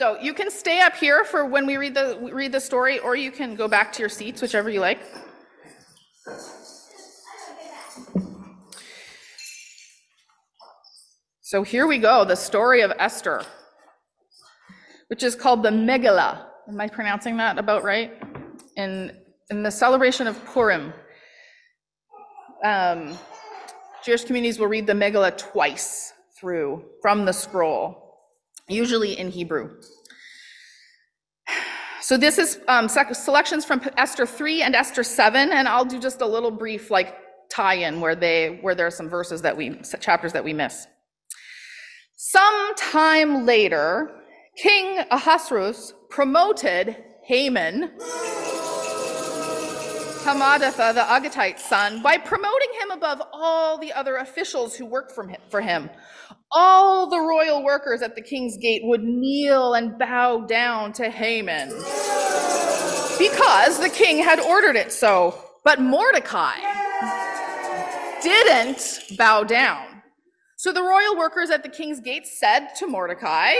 So you can stay up here for when we read the read the story, or you can go back to your seats, whichever you like. So here we go, the story of Esther, which is called the Megillah. Am I pronouncing that about right? In in the celebration of Purim, um, Jewish communities will read the Megillah twice through from the scroll, usually in Hebrew. So this is um, selections from Esther 3 and Esther 7, and I'll do just a little brief like tie-in where they where there are some verses that we chapters that we miss. Some time later, King Ahasuerus promoted Haman Hammedatha, the Agagite's son, by promoting him above all the other officials who worked for him. All the royal workers at the king's gate would kneel and bow down to Haman because the king had ordered it so. But Mordecai didn't bow down. So the royal workers at the king's gate said to Mordecai,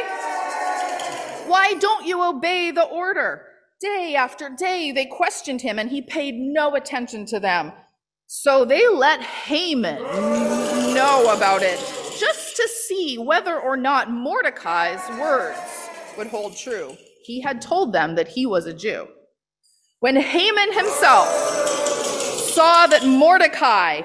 Why don't you obey the order? Day after day, they questioned him, and he paid no attention to them. So they let Haman know about it, to see whether or not Mordecai's words would hold true. He had told them that he was a Jew. When Haman himself saw that Mordecai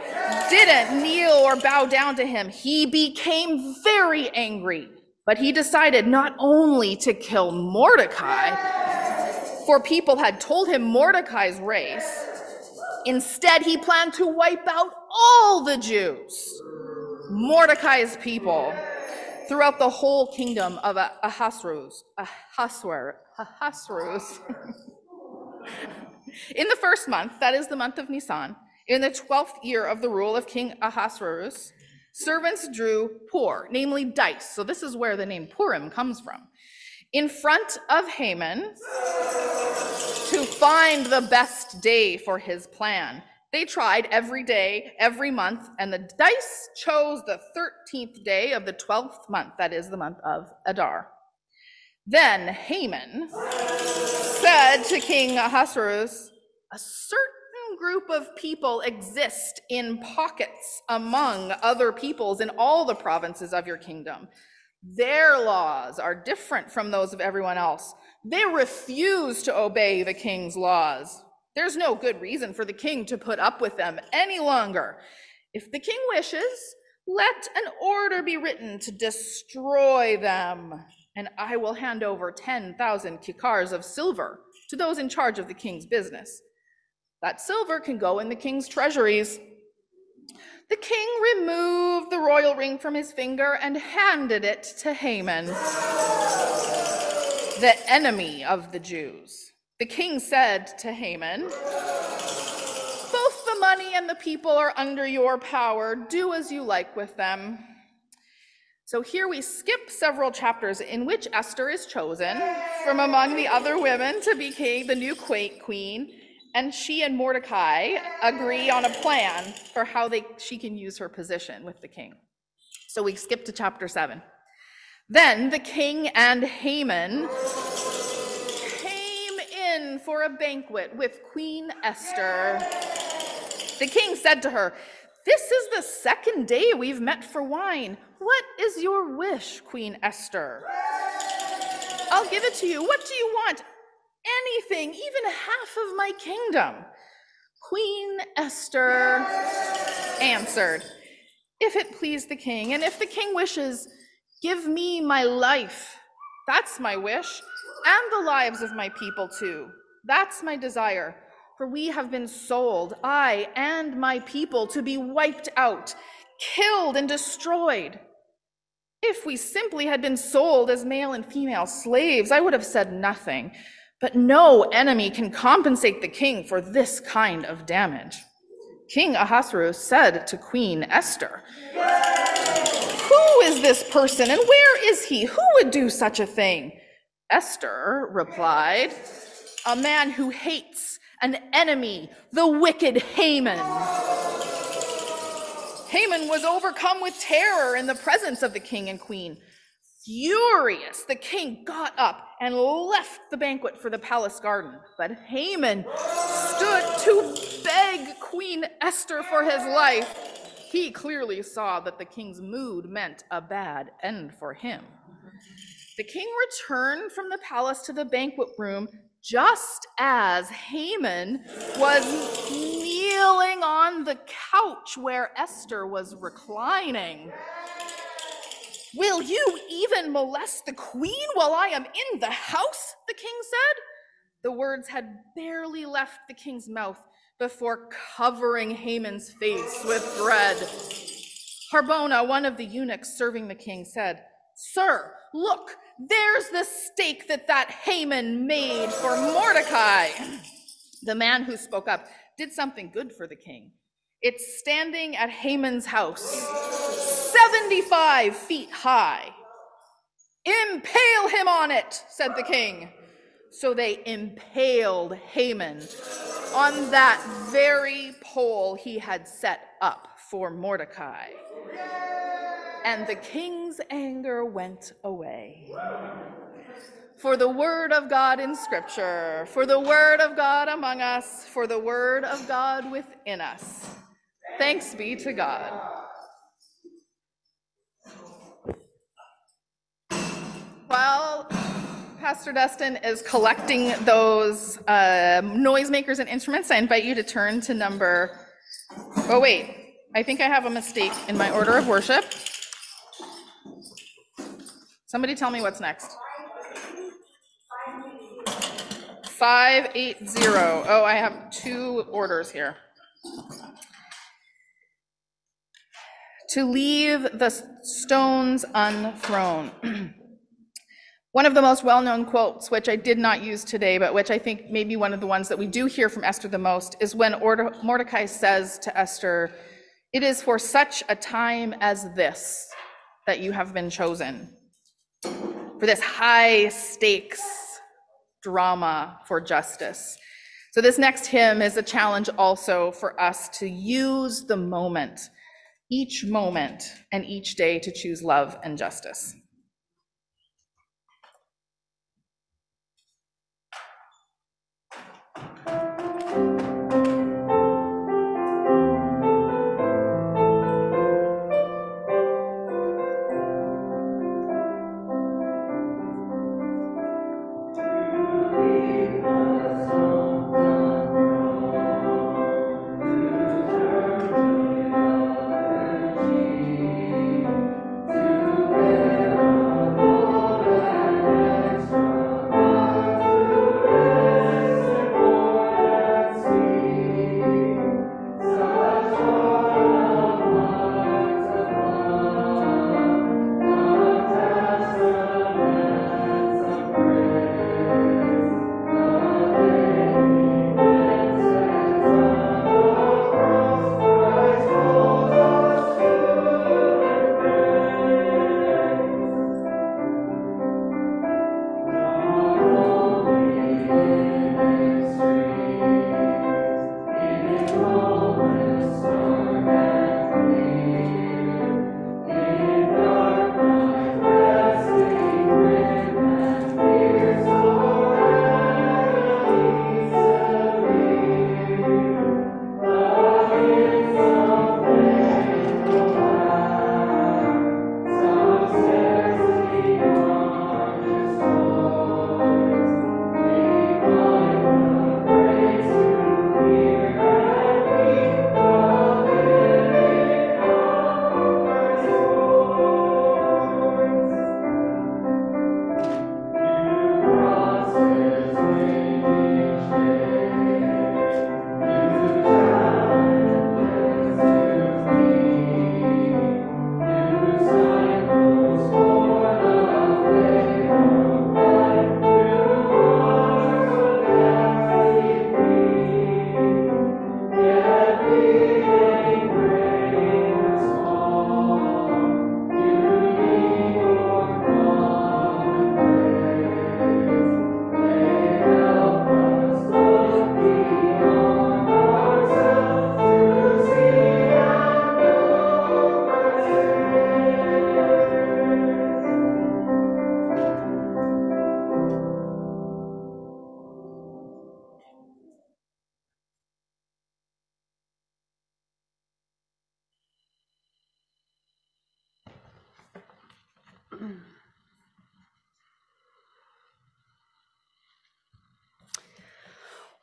didn't kneel or bow down to him, he became very angry. But he decided not only to kill Mordecai, for people had told him Mordecai's race. Instead, he planned to wipe out all the Jews, Mordecai's people, throughout the whole kingdom of Ahasuerus. Ahasuerus. Ahasuerus. in the first month, that is the month of Nisan, in the twelfth year of the rule of King Ahasuerus, servants drew pur, namely dice. So this is where the name Purim comes from in front of Haman to find the best day for his plan. They tried every day, every month, and the dice chose the 13th day of the 12th month, that is the month of Adar. Then Haman said to King Ahasuerus, A certain group of people exist in pockets among other peoples in all the provinces of your kingdom. Their laws are different from those of everyone else. They refuse to obey the king's laws. There's no good reason for the king to put up with them any longer. If the king wishes, let an order be written to destroy them, and I will hand over 10,000 kikars of silver to those in charge of the king's business. That silver can go in the king's treasuries the king removed the royal ring from his finger and handed it to Haman, the enemy of the Jews. The king said to Haman, Both the money and the people are under your power. Do as you like with them. So here we skip several chapters in which Esther is chosen from among the other women to be king, the new queen and she and Mordecai agree on a plan for how they, she can use her position with the king. So we skip to chapter 7. Then the king and Haman in for a banquet with Queen Esther. The king said to her, This is the second day we've met for wine. What is your wish, Queen Esther? I'll give it to you. What do you want? anything, even half of my kingdom. Queen Esther answered, If it please the king, and if the king wishes, give me my life. That's my wish, and the lives of my people too. That's my desire. For we have been sold, I and my people, to be wiped out, killed, and destroyed. If we simply had been sold as male and female slaves, I would have said nothing. But no enemy can compensate the king for this kind of damage. King Ahasuerus said to Queen Esther, Who is this person and where is he? Who would do such a thing? Esther replied, A man who hates an enemy, the wicked Haman. Haman was overcome with terror in the presence of the king and queen. Furious, the king got up and left the banquet for the palace garden. But Haman stood to beg Queen Esther for his life. He clearly saw that the king's mood meant a bad end for him. The king returned from the palace to the banquet room just as Haman was kneeling on the couch where Esther was reclining. Will you even molest the queen while I am in the house? The king said. The words had barely left the king's mouth before covering Haman's face with bread. Harbona, one of the eunuchs serving the king, said, Sir, look, there's the stake that that Haman made for Mordecai. The man who spoke up did something good for the king. It's standing at Haman's house, 75 feet high. Impale him on it, said the king. So they impaled Haman on that very pole he had set up for Mordecai. And the king's anger went away. For the word of God in Scripture, for the word of God among us, for the word of God within us. Thanks be to God. While Pastor Dustin is collecting those uh, noisemakers and instruments, I invite you to turn to number. Oh, wait, I think I have a mistake in my order of worship. Somebody tell me what's next. 580. Oh, I have two orders here. to leave the stones unthrown. one of the most well known quotes, which I did not use today, but which I think may be one of the ones that we do hear from Esther the most, is when Mordecai says to Esther, It is for such a time as this that you have been chosen, for this high stakes drama for justice. So, this next hymn is a challenge also for us to use the moment each moment and each day to choose love and justice.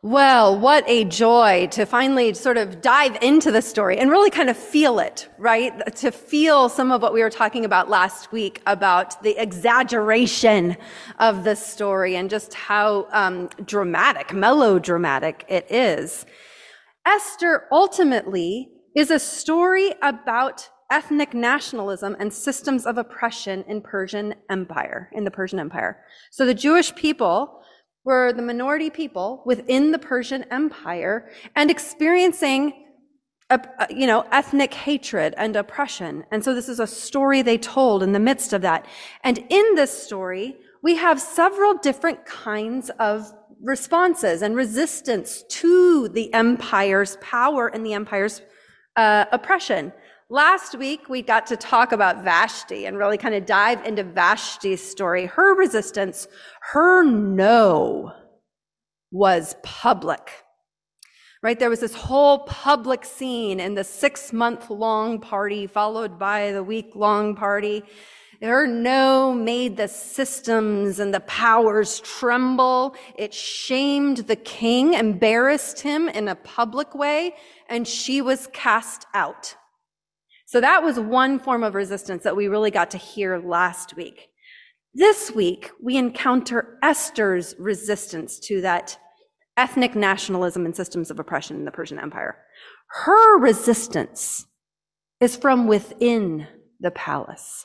Well, what a joy to finally sort of dive into the story and really kind of feel it, right? To feel some of what we were talking about last week about the exaggeration of the story and just how um, dramatic, melodramatic it is. Esther ultimately is a story about ethnic nationalism and systems of oppression in Persian Empire, in the Persian Empire. So the Jewish people were the minority people within the Persian Empire and experiencing you know, ethnic hatred and oppression. And so this is a story they told in the midst of that. And in this story, we have several different kinds of responses and resistance to the empire's power and the empire's uh, oppression. Last week, we got to talk about Vashti and really kind of dive into Vashti's story. Her resistance, her no was public. Right? There was this whole public scene in the six month long party, followed by the week long party. Her no made the systems and the powers tremble. It shamed the king, embarrassed him in a public way, and she was cast out. So that was one form of resistance that we really got to hear last week. This week, we encounter Esther's resistance to that ethnic nationalism and systems of oppression in the Persian Empire. Her resistance is from within the palace.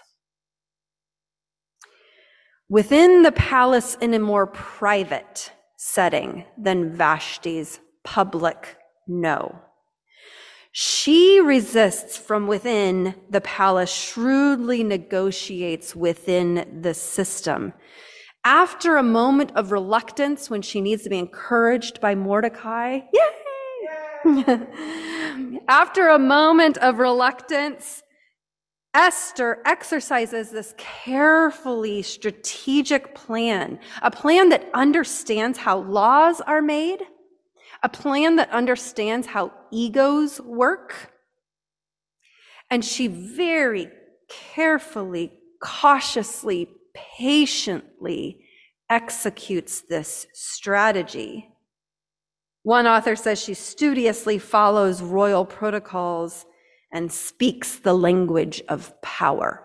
Within the palace in a more private setting than Vashti's public no. She resists from within the palace, shrewdly negotiates within the system. After a moment of reluctance, when she needs to be encouraged by Mordecai, yay! After a moment of reluctance, Esther exercises this carefully strategic plan, a plan that understands how laws are made a plan that understands how egos work. And she very carefully, cautiously, patiently executes this strategy. One author says she studiously follows royal protocols and speaks the language of power.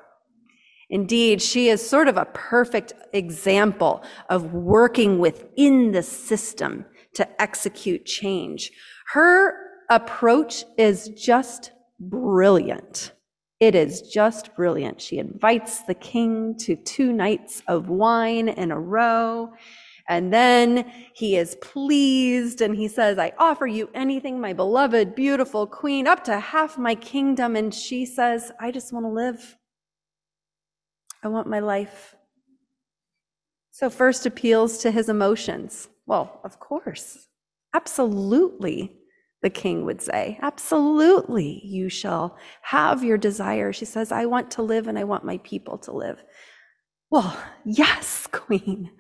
Indeed, she is sort of a perfect example of working within the system to execute change. Her approach is just brilliant. It is just brilliant. She invites the king to two nights of wine in a row. And then he is pleased and he says, I offer you anything, my beloved, beautiful queen, up to half my kingdom. And she says, I just want to live. I want my life. So, first appeals to his emotions. Well, of course. Absolutely, the king would say. Absolutely, you shall have your desire. She says, I want to live and I want my people to live. Well, yes, queen.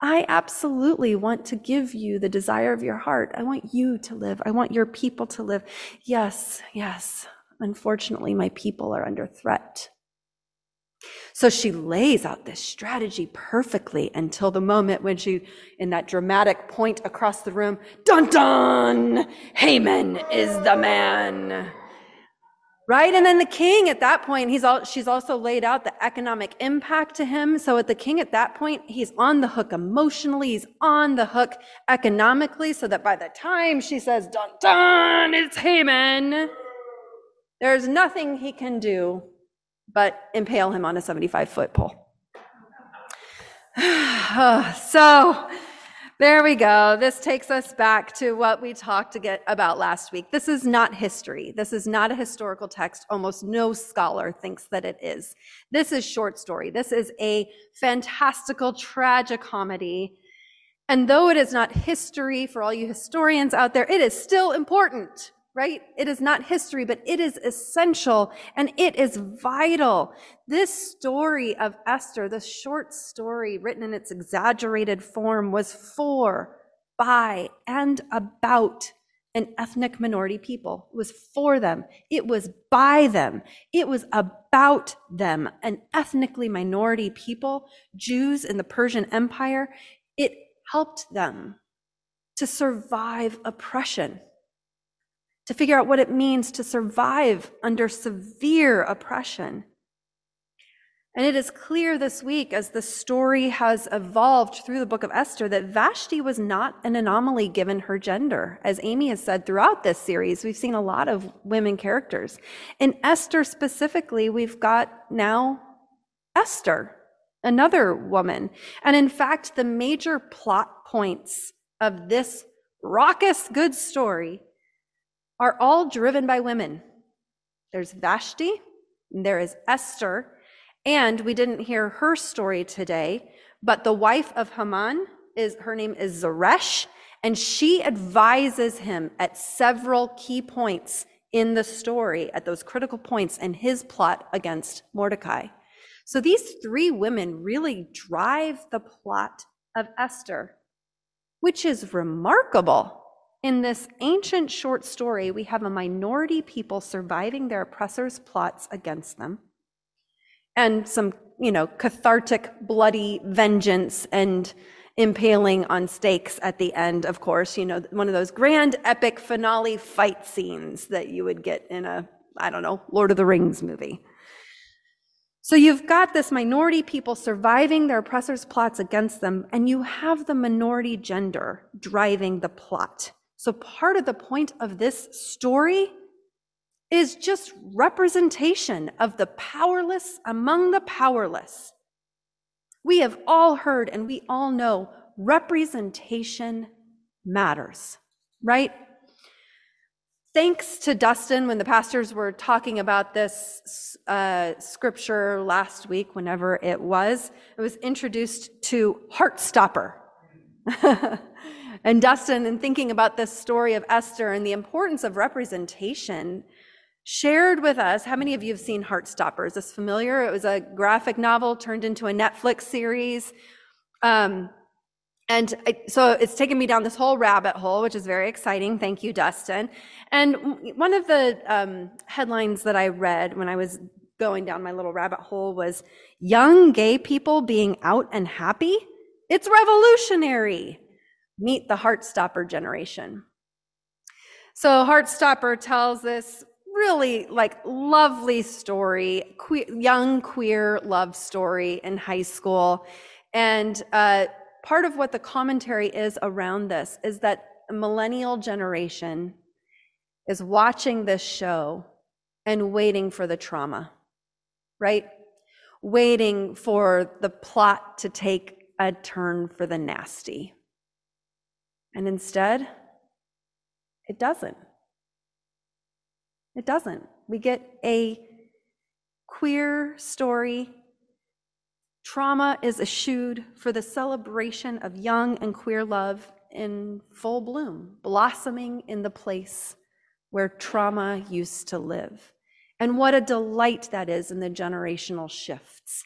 I absolutely want to give you the desire of your heart. I want you to live. I want your people to live. Yes, yes. Unfortunately, my people are under threat. So she lays out this strategy perfectly until the moment when she, in that dramatic point across the room, dun dun, Haman is the man. Right? And then the king at that point, he's all, she's also laid out the economic impact to him. So at the king at that point, he's on the hook emotionally, he's on the hook economically, so that by the time she says, dun dun, it's Haman, there's nothing he can do but impale him on a 75 foot pole. so there we go. This takes us back to what we talked about last week. This is not history. This is not a historical text. Almost no scholar thinks that it is. This is short story. This is a fantastical tragicomedy. And though it is not history for all you historians out there, it is still important right? It is not history, but it is essential and it is vital. This story of Esther, the short story written in its exaggerated form, was for, by, and about an ethnic minority people. It was for them. It was by them. It was about them. An ethnically minority people, Jews in the Persian Empire, it helped them to survive oppression, to figure out what it means to survive under severe oppression. And it is clear this week, as the story has evolved through the book of Esther, that Vashti was not an anomaly given her gender. As Amy has said throughout this series, we've seen a lot of women characters. In Esther specifically, we've got now Esther, another woman. And in fact, the major plot points of this raucous good story are all driven by women. There's Vashti, there is Esther, and we didn't hear her story today, but the wife of Haman is her name is Zeresh, and she advises him at several key points in the story, at those critical points in his plot against Mordecai. So these three women really drive the plot of Esther, which is remarkable. In this ancient short story, we have a minority people surviving their oppressors' plots against them and some, you know, cathartic, bloody vengeance and impaling on stakes at the end, of course, you know, one of those grand epic finale fight scenes that you would get in a, I don't know, Lord of the Rings movie. So you've got this minority people surviving their oppressors' plots against them, and you have the minority gender driving the plot. So part of the point of this story is just representation of the powerless among the powerless. We have all heard and we all know representation matters, right? Thanks to Dustin when the pastors were talking about this uh, scripture last week, whenever it was, it was introduced to Heartstopper. and Dustin, in thinking about this story of Esther and the importance of representation, shared with us how many of you have seen Heartstopper? Is familiar? It was a graphic novel turned into a Netflix series. Um, and I, so it's taken me down this whole rabbit hole, which is very exciting. Thank you, Dustin. And one of the um, headlines that I read when I was going down my little rabbit hole was young gay people being out and happy. It's revolutionary. Meet the Heartstopper generation. So Heartstopper tells this really like lovely story, queer, young queer love story in high school. And uh, part of what the commentary is around this is that millennial generation is watching this show and waiting for the trauma, right? Waiting for the plot to take a turn for the nasty. And instead, it doesn't. It doesn't. We get a queer story. Trauma is eschewed for the celebration of young and queer love in full bloom, blossoming in the place where trauma used to live. And what a delight that is in the generational shifts.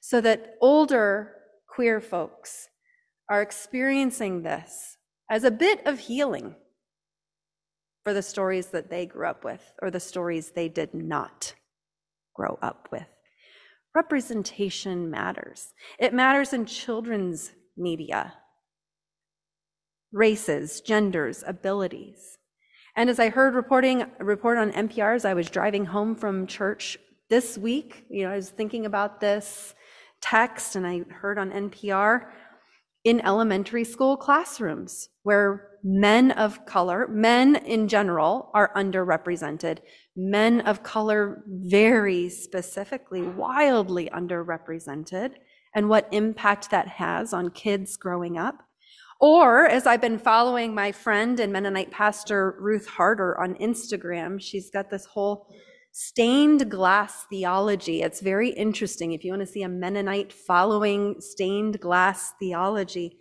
So that older queer folks are experiencing this as a bit of healing for the stories that they grew up with or the stories they did not grow up with. Representation matters. It matters in children's media, races, genders, abilities. And as I heard reporting report on NPR as I was driving home from church this week, you know, I was thinking about this text and I heard on NPR in elementary school classrooms where men of color, men in general, are underrepresented. Men of color, very specifically, wildly underrepresented, and what impact that has on kids growing up. Or, as I've been following my friend and Mennonite pastor Ruth Harder on Instagram, she's got this whole stained glass theology. It's very interesting if you want to see a Mennonite following stained glass theology.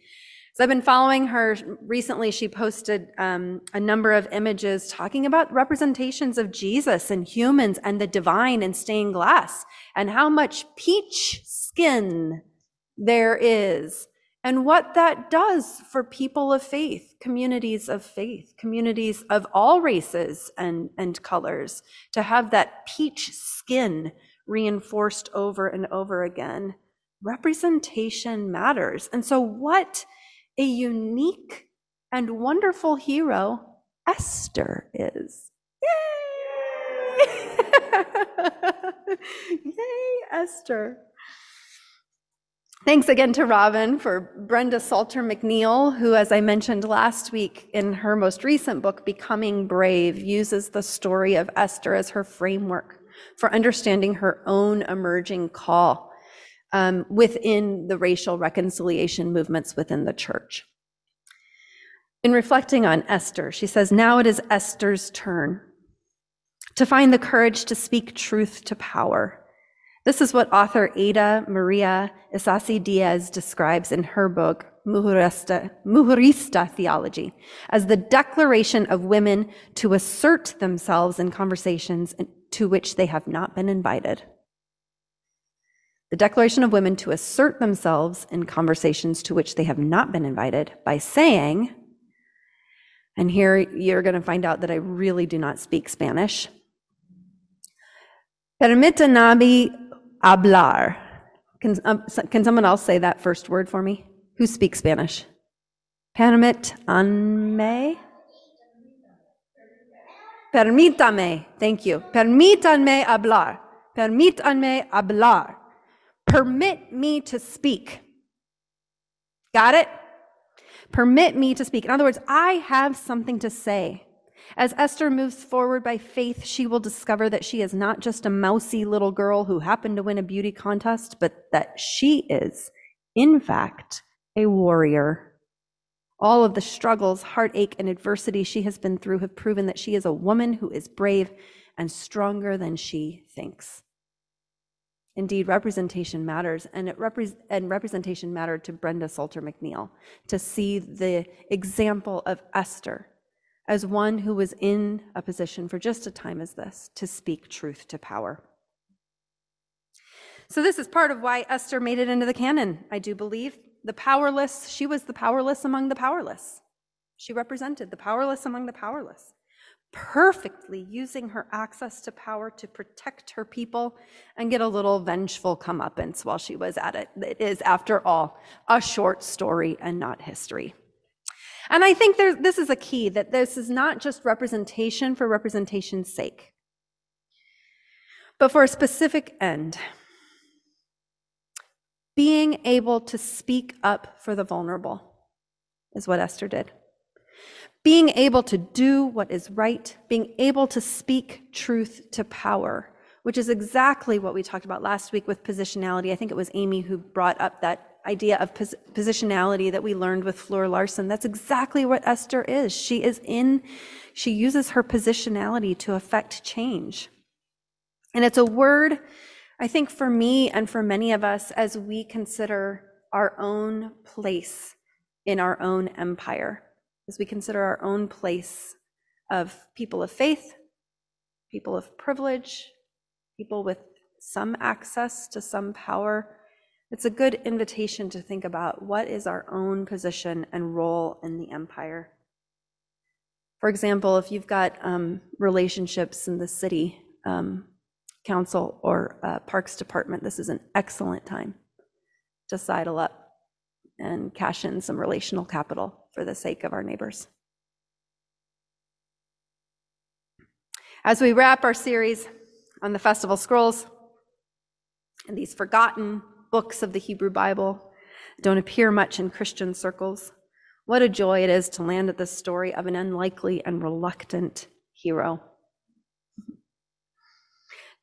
So I've been following her recently. She posted um, a number of images talking about representations of Jesus and humans and the divine in stained glass and how much peach skin there is and what that does for people of faith, communities of faith, communities of all races and, and colors, to have that peach skin reinforced over and over again. Representation matters. And so, what a unique and wonderful hero Esther is. Yay! Yay, Esther. Thanks again to Robin for Brenda Salter McNeil, who, as I mentioned last week in her most recent book, Becoming Brave, uses the story of Esther as her framework for understanding her own emerging call um, within the racial reconciliation movements within the church. In reflecting on Esther, she says, Now it is Esther's turn to find the courage to speak truth to power this is what author Ada Maria Isasi Diaz describes in her book, Mujerista, Theology, as the declaration of women to assert themselves in conversations to which they have not been invited. The declaration of women to assert themselves in conversations to which they have not been invited by saying, and here you're going to find out that I really do not speak Spanish. Permítanme hablar. Can, um, can someone else say that first word for me? Who speaks Spanish? Permítanme. Permítame. Thank you. Permítanme hablar. Permítanme hablar. Permit me to speak. Got it? Permit me to speak. In other words, I have something to say. As Esther moves forward by faith, she will discover that she is not just a mousy little girl who happened to win a beauty contest, but that she is, in fact, a warrior. All of the struggles, heartache, and adversity she has been through have proven that she is a woman who is brave and stronger than she thinks. Indeed, representation matters, and, repre- and representation mattered to Brenda Salter McNeil to see the example of Esther as one who was in a position for just a time as this to speak truth to power. So, this is part of why Esther made it into the canon, I do believe. The powerless, she was the powerless among the powerless. She represented the powerless among the powerless, perfectly using her access to power to protect her people and get a little vengeful comeuppance while she was at it. It is, after all, a short story and not history. And I think this is a key that this is not just representation for representation's sake, but for a specific end. Being able to speak up for the vulnerable is what Esther did. Being able to do what is right, being able to speak truth to power, which is exactly what we talked about last week with positionality. I think it was Amy who brought up that idea of pos- positionality that we learned with Fleur Larson. That's exactly what Esther is. She is in, she uses her positionality to affect change. And it's a word, I think, for me and for many of us as we consider our own place in our own empire, as we consider our own place of people of faith, people of privilege, people with some access to some power it's a good invitation to think about what is our own position and role in the empire. For example, if you've got um, relationships in the city um, council or uh, parks department, this is an excellent time to sidle up and cash in some relational capital for the sake of our neighbors. As we wrap our series on the festival scrolls and these forgotten books of the Hebrew Bible don't appear much in Christian circles. What a joy it is to land at the story of an unlikely and reluctant hero.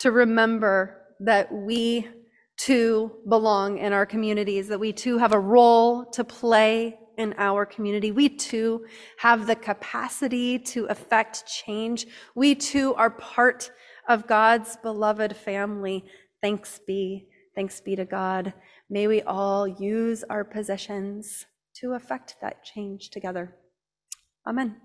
To remember that we too belong in our communities, that we too have a role to play in our community. We too have the capacity to affect change. We too are part of God's beloved family. Thanks be Thanks be to God. May we all use our possessions to affect that change together. Amen.